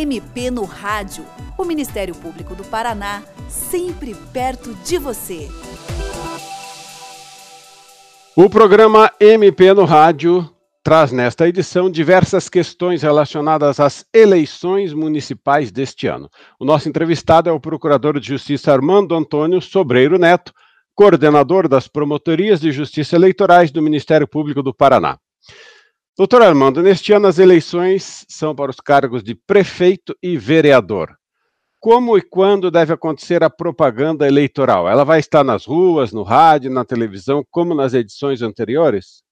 MP no Rádio. O Ministério Público do Paraná, sempre perto de você. O programa MP no Rádio traz nesta edição diversas questões relacionadas às eleições municipais deste ano. O nosso entrevistado é o Procurador de Justiça Armando Antônio Sobreiro Neto, coordenador das Promotorias de Justiça Eleitorais do Ministério Público do Paraná. Doutor Armando, neste ano as eleições são para os cargos de prefeito e vereador. Como e quando deve acontecer a propaganda eleitoral? Ela vai estar nas ruas, no rádio, na televisão, como nas edições anteriores?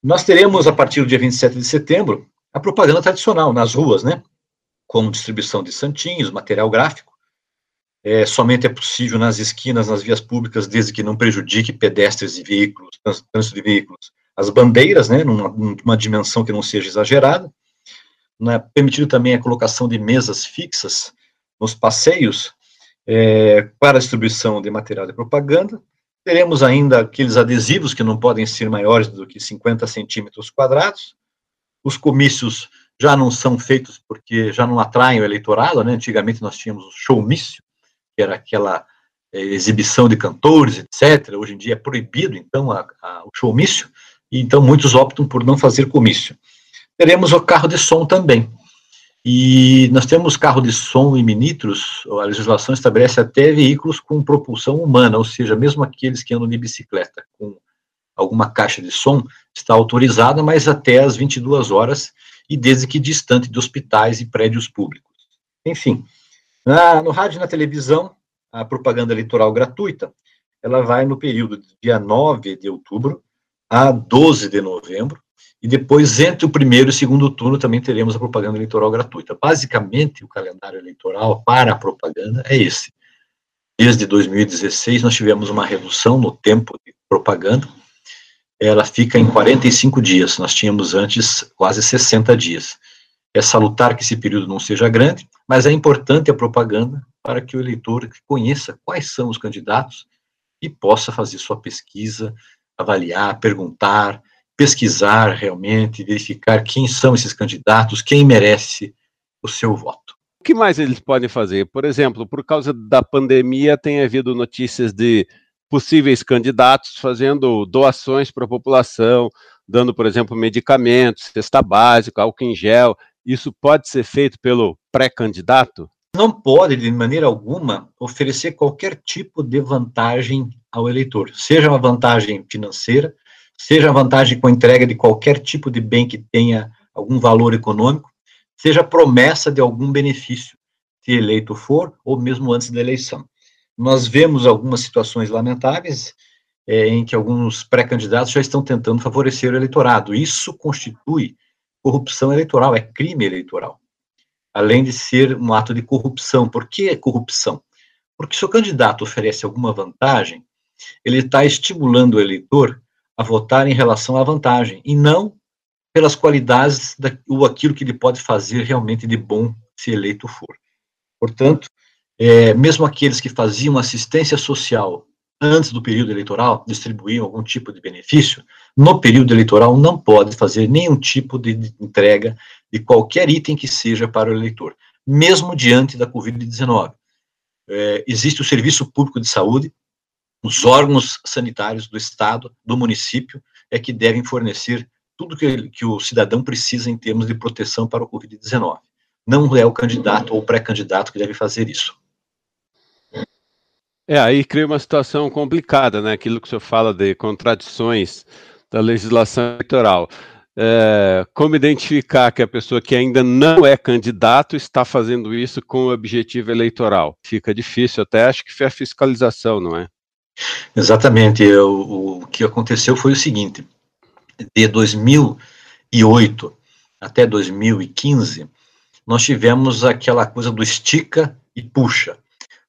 Nós teremos, a partir do dia 27 de setembro, a propaganda tradicional nas ruas, né? Como distribuição de santinhos, material gráfico. É, somente é possível nas esquinas, nas vias públicas, desde que não prejudique pedestres e veículos, trânsito de veículos. As bandeiras, né, numa, numa dimensão que não seja exagerada. É permitido também a colocação de mesas fixas nos passeios é, para distribuição de material de propaganda. Teremos ainda aqueles adesivos que não podem ser maiores do que 50 centímetros quadrados. Os comícios já não são feitos porque já não atraem o eleitorado, né? Antigamente nós tínhamos o showmício, que era aquela é, exibição de cantores, etc. Hoje em dia é proibido, então, a, a, o showmício, então muitos optam por não fazer comício. Teremos o carro de som também. E nós temos carro de som e minitros, a legislação estabelece até veículos com propulsão humana, ou seja, mesmo aqueles que andam de bicicleta com alguma caixa de som, está autorizada, mas até às 22 horas e desde que distante de hospitais e prédios públicos. Enfim, na, no rádio e na televisão, a propaganda eleitoral gratuita, ela vai no período de dia 9 de outubro a 12 de novembro, e depois, entre o primeiro e o segundo turno, também teremos a propaganda eleitoral gratuita. Basicamente, o calendário eleitoral para a propaganda é esse. Desde 2016, nós tivemos uma redução no tempo de propaganda, ela fica em 45 dias, nós tínhamos antes quase 60 dias. É salutar que esse período não seja grande, mas é importante a propaganda para que o eleitor conheça quais são os candidatos e possa fazer sua pesquisa, avaliar, perguntar, pesquisar realmente, verificar quem são esses candidatos, quem merece o seu voto. O que mais eles podem fazer? Por exemplo, por causa da pandemia, tem havido notícias de possíveis candidatos fazendo doações para a população, dando, por exemplo, medicamentos, cesta básica, álcool em gel. Isso pode ser feito pelo pré-candidato? Não pode, de maneira alguma, oferecer qualquer tipo de vantagem ao eleitor, seja uma vantagem financeira, seja a vantagem com a entrega de qualquer tipo de bem que tenha algum valor econômico, seja promessa de algum benefício, se eleito for, ou mesmo antes da eleição. Nós vemos algumas situações lamentáveis é, em que alguns pré-candidatos já estão tentando favorecer o eleitorado. Isso constitui corrupção eleitoral, é crime eleitoral, além de ser um ato de corrupção. Por que corrupção? Porque se o candidato oferece alguma vantagem, ele está estimulando o eleitor a votar em relação à vantagem, e não pelas qualidades da, ou aquilo que ele pode fazer realmente de bom se eleito for. Portanto, é, mesmo aqueles que faziam assistência social antes do período eleitoral, distribuíam algum tipo de benefício, no período eleitoral não pode fazer nenhum tipo de, entrega de qualquer item que seja para o eleitor, mesmo diante da Covid-19. É, existe o Serviço Público de Saúde, os órgãos sanitários do Estado, do município, é que devem fornecer tudo que, que o cidadão precisa em termos de proteção para o Covid-19. Não é o candidato ou pré-candidato que deve fazer isso. É, aí cria uma situação complicada, né? Aquilo que o senhor fala de contradições da legislação eleitoral. É, como identificar que a pessoa que ainda não é candidato está fazendo isso com o objetivo eleitoral? Fica difícil, até acho que foi a fiscalização, não é? Exatamente. O, o que aconteceu foi o seguinte: de 2008 até 2015, nós tivemos aquela coisa do estica e puxa.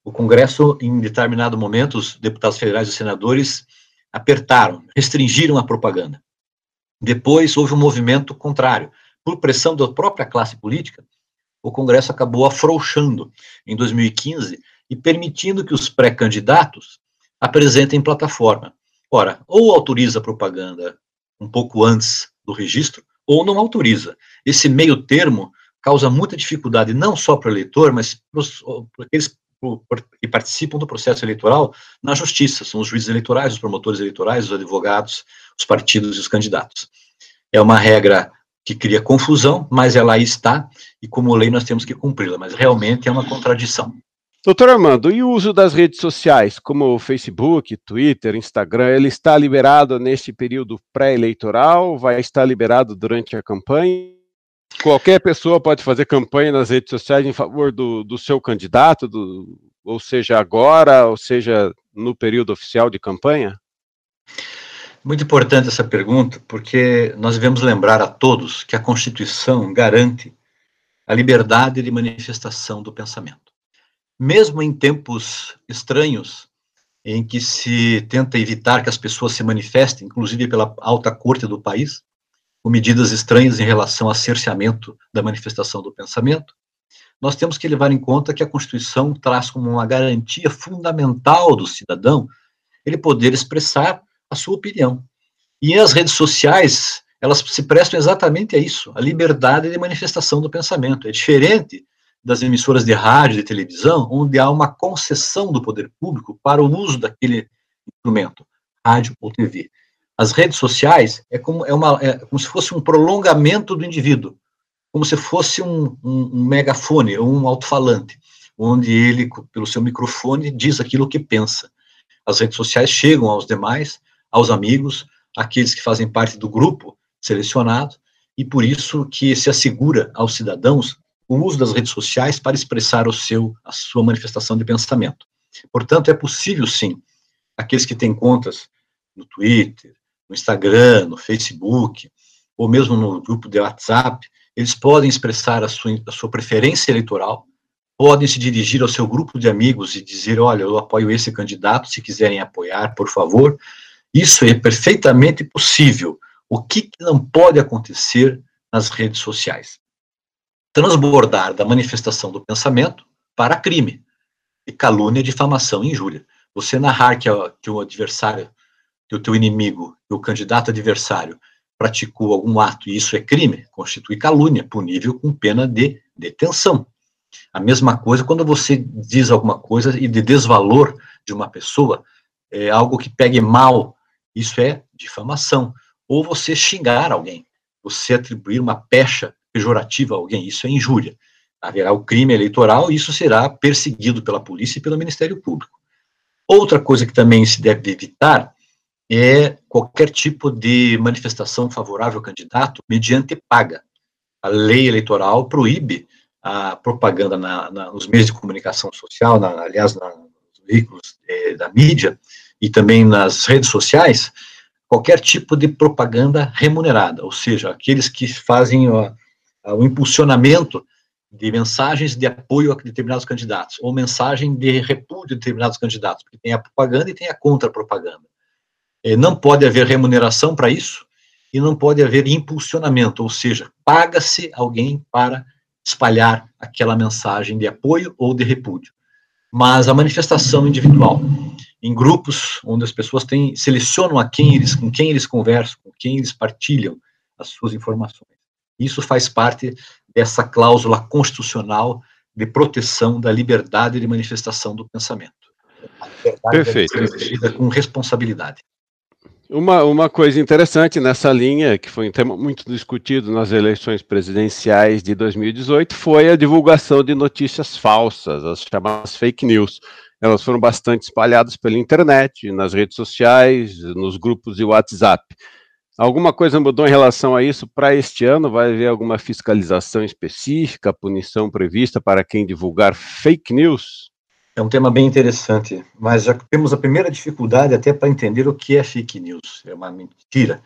O Congresso, em determinado momento, os deputados federais e senadores apertaram, restringiram a propaganda. Depois houve um movimento contrário. Por pressão da própria classe política, o Congresso acabou afrouxando em 2015 e permitindo que os pré-candidatos apresentem plataforma. Ora, ou autoriza a propaganda um pouco antes do registro, ou não autoriza. Esse meio termo causa muita dificuldade, não só para o eleitor, mas para aqueles que participam do processo eleitoral na justiça, são os juízes eleitorais, os promotores eleitorais, os advogados, os partidos e os candidatos. É uma regra que cria confusão, mas ela aí está, e como lei nós temos que cumpri-la, mas realmente é uma contradição. Doutor Armando, e o uso das redes sociais, como o Facebook, Twitter, Instagram, ele está liberado neste período pré-eleitoral? Vai estar liberado durante a campanha? Qualquer pessoa pode fazer campanha nas redes sociais em favor do, do seu candidato, do, ou seja, agora, ou seja, no período oficial de campanha? Muito importante essa pergunta, porque nós devemos lembrar a todos que a Constituição garante a liberdade de manifestação do pensamento mesmo em tempos estranhos, em que se tenta evitar que as pessoas se manifestem, inclusive pela alta corte do país, com medidas estranhas em relação ao cerceamento da manifestação do pensamento, nós temos que levar em conta que a Constituição traz como uma garantia fundamental do cidadão ele poder expressar a sua opinião. E as redes sociais, elas se prestam exatamente a isso, a liberdade de manifestação do pensamento. É diferente das emissoras de rádio e de televisão, onde há uma concessão do poder público para o uso daquele instrumento, rádio ou TV. As redes sociais é como, é uma, é como se fosse um prolongamento do indivíduo, como se fosse um, um, um megafone um alto-falante, onde ele, pelo seu microfone, diz aquilo que pensa. As redes sociais chegam aos demais, aos amigos, aqueles que fazem parte do grupo selecionado, e por isso que se assegura aos cidadãos o uso das redes sociais para expressar o seu, a sua manifestação de pensamento. Portanto, é possível, sim, aqueles que têm contas no Twitter, no Instagram, no Facebook, ou mesmo no grupo de WhatsApp, eles podem expressar a sua, a sua preferência eleitoral, podem se dirigir ao seu grupo de amigos e dizer, olha, eu apoio esse candidato, se quiserem apoiar, por favor. Isso é perfeitamente possível. O que não pode acontecer nas redes sociais? Transbordar da manifestação do pensamento para crime, e calúnia, difamação injúria. Você narrar que, que o adversário, que o teu inimigo, que o candidato adversário praticou algum ato e isso é crime, constitui calúnia, punível com pena de detenção. A mesma coisa quando você diz alguma coisa e de desvalor de uma pessoa, é algo que pegue mal, isso é difamação. Ou você xingar alguém, você atribuir uma pecha pejorativa a alguém, isso é injúria. Haverá o crime eleitoral e isso será perseguido pela polícia e pelo Ministério Público. Outra coisa que também se deve evitar é qualquer tipo de manifestação favorável ao candidato mediante paga. A lei eleitoral proíbe a propaganda na, na, nos meios de comunicação social, na, aliás, nos veículos eh, da mídia e também nas redes sociais, qualquer tipo de propaganda remunerada, ou seja, aqueles que fazem ó, o impulsionamento de mensagens de apoio a determinados candidatos, ou mensagem de repúdio a determinados candidatos, porque tem a propaganda e tem a contra-propaganda. É, não pode haver remuneração para isso, e não pode haver impulsionamento, ou seja, paga-se alguém para espalhar aquela mensagem de apoio ou de repúdio. Mas a manifestação individual, em grupos onde as pessoas têm, selecionam a quem eles, com quem eles conversam, com quem eles partilham as suas informações. Isso faz parte dessa cláusula constitucional de proteção da liberdade de manifestação do pensamento. A Perfeito. Deve com responsabilidade. Uma, uma coisa interessante nessa linha, que foi um tema muito discutido nas eleições presidenciais de 2018, foi a divulgação de notícias falsas, as chamadas fake news. Elas foram bastante espalhadas pela internet, nas redes sociais, nos grupos de WhatsApp. Alguma coisa mudou em relação a isso para este ano? Vai haver alguma fiscalização específica, punição prevista para quem divulgar fake news? É um tema bem interessante, mas já temos a primeira dificuldade até para entender o que é fake news. É uma mentira.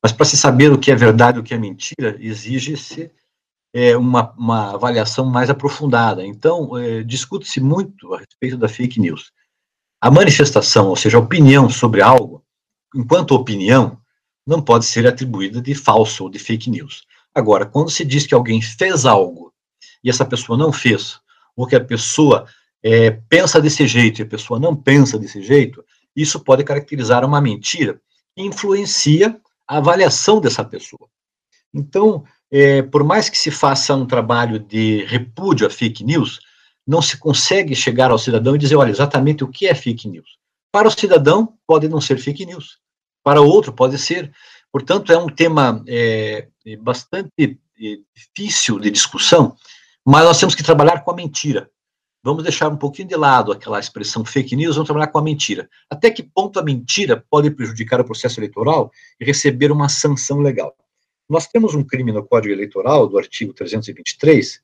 Mas para se saber o que é verdade e o que é mentira, exige-se é, uma, uma, avaliação mais aprofundada. Então, é, discute-se muito a respeito da fake news. A manifestação, ou seja, a opinião sobre algo, enquanto opinião, não pode ser atribuída de falso ou de fake news. Agora, quando se diz que alguém fez algo e essa pessoa não fez, ou que a pessoa é, pensa desse jeito e a pessoa não pensa desse jeito, isso pode caracterizar uma mentira que influencia a avaliação dessa pessoa. Então, é, por mais que se faça um trabalho de repúdio a fake news, não se consegue chegar ao cidadão e dizer, olha, exatamente o que é fake news. Para o cidadão, pode não ser fake news. Para outro, pode ser. Portanto, é um tema é, é bastante é, difícil de discussão, mas nós temos que trabalhar com a mentira. Vamos deixar um pouquinho de lado aquela expressão fake news, vamos trabalhar com a mentira. Até que ponto a mentira pode prejudicar o processo eleitoral e receber uma sanção legal? Nós temos um crime no Código Eleitoral, do artigo 323,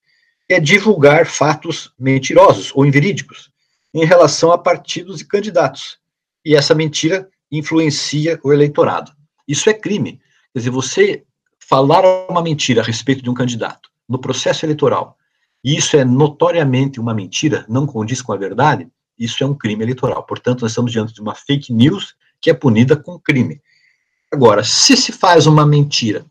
que é divulgar fatos mentirosos ou inverídicos em relação a partidos e candidatos. E essa mentira influencia o eleitorado. Isso é crime. Quer dizer, você falar uma mentira a respeito de um candidato no processo eleitoral, e isso é notoriamente uma mentira, não condiz com a verdade, isso é um crime eleitoral. Portanto, nós estamos diante de uma fake news que é punida com crime. Agora, se se faz uma mentira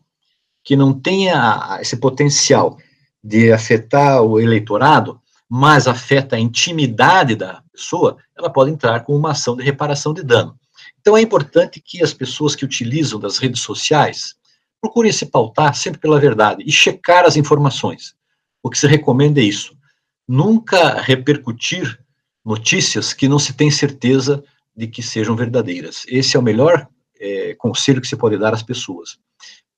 que não tenha esse potencial de afetar o eleitorado, mas afeta a intimidade da pessoa, ela pode entrar com uma ação de reparação de dano. Então é importante que as pessoas que utilizam das redes sociais procurem se pautar sempre pela verdade e checar as informações. O que se recomenda é isso: nunca repercutir notícias que não se tem certeza de que sejam verdadeiras. Esse é o melhor é, conselho que se pode dar às pessoas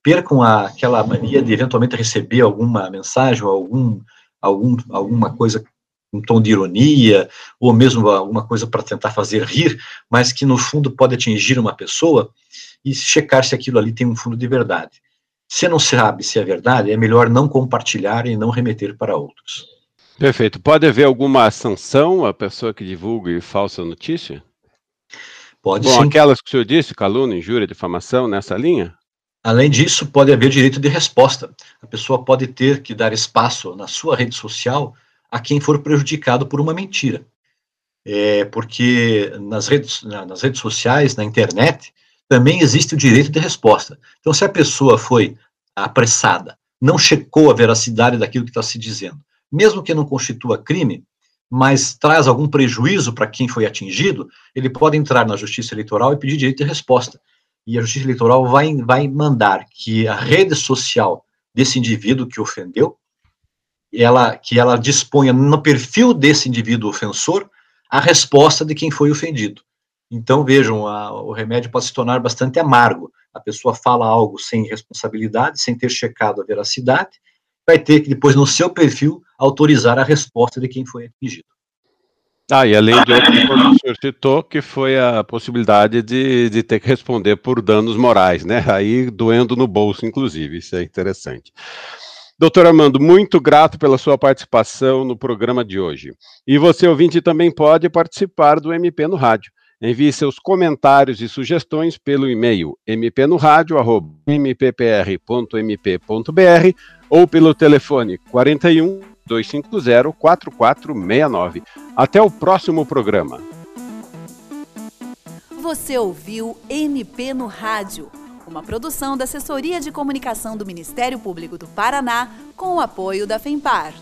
percam a, aquela mania de eventualmente receber alguma mensagem ou algum, algum, alguma coisa um tom de ironia, ou mesmo alguma coisa para tentar fazer rir, mas que no fundo pode atingir uma pessoa e checar se aquilo ali tem um fundo de verdade. Se não sabe se é verdade, é melhor não compartilhar e não remeter para outros. Perfeito. Pode haver alguma sanção à pessoa que divulgue falsa notícia? Pode Bom, sim. aquelas que o senhor disse, calúnia, injúria, difamação, nessa linha? Além disso, pode haver direito de resposta. A pessoa pode ter que dar espaço na sua rede social a quem for prejudicado por uma mentira. É, porque nas redes, nas redes sociais, na internet, também existe o direito de resposta. Então, se a pessoa foi apressada, não checou a veracidade daquilo que está se dizendo, mesmo que não constitua crime, mas traz algum prejuízo para quem foi atingido, ele pode entrar na justiça eleitoral e pedir direito de resposta e a Justiça Eleitoral vai, vai mandar que a rede social desse indivíduo que ofendeu, ela, que ela disponha no perfil desse indivíduo ofensor a resposta de quem foi ofendido. Então, vejam, a, o remédio pode se tornar bastante amargo. A pessoa fala algo sem responsabilidade, sem ter checado a veracidade, vai ter que, depois, no seu perfil, autorizar a resposta de quem foi atingido. Ah, e além de outro que o senhor citou, que foi a possibilidade de, de ter que responder por danos morais, né? Aí doendo no bolso, inclusive, isso é interessante. Doutor Armando, muito grato pela sua participação no programa de hoje. E você, ouvinte, também pode participar do MP no Rádio. Envie seus comentários e sugestões pelo e-mail mpnoradio.mppr.mp.br ou pelo telefone 41 250 4469. Até o próximo programa. Você ouviu MP no Rádio, uma produção da Assessoria de Comunicação do Ministério Público do Paraná com o apoio da FEMPAR.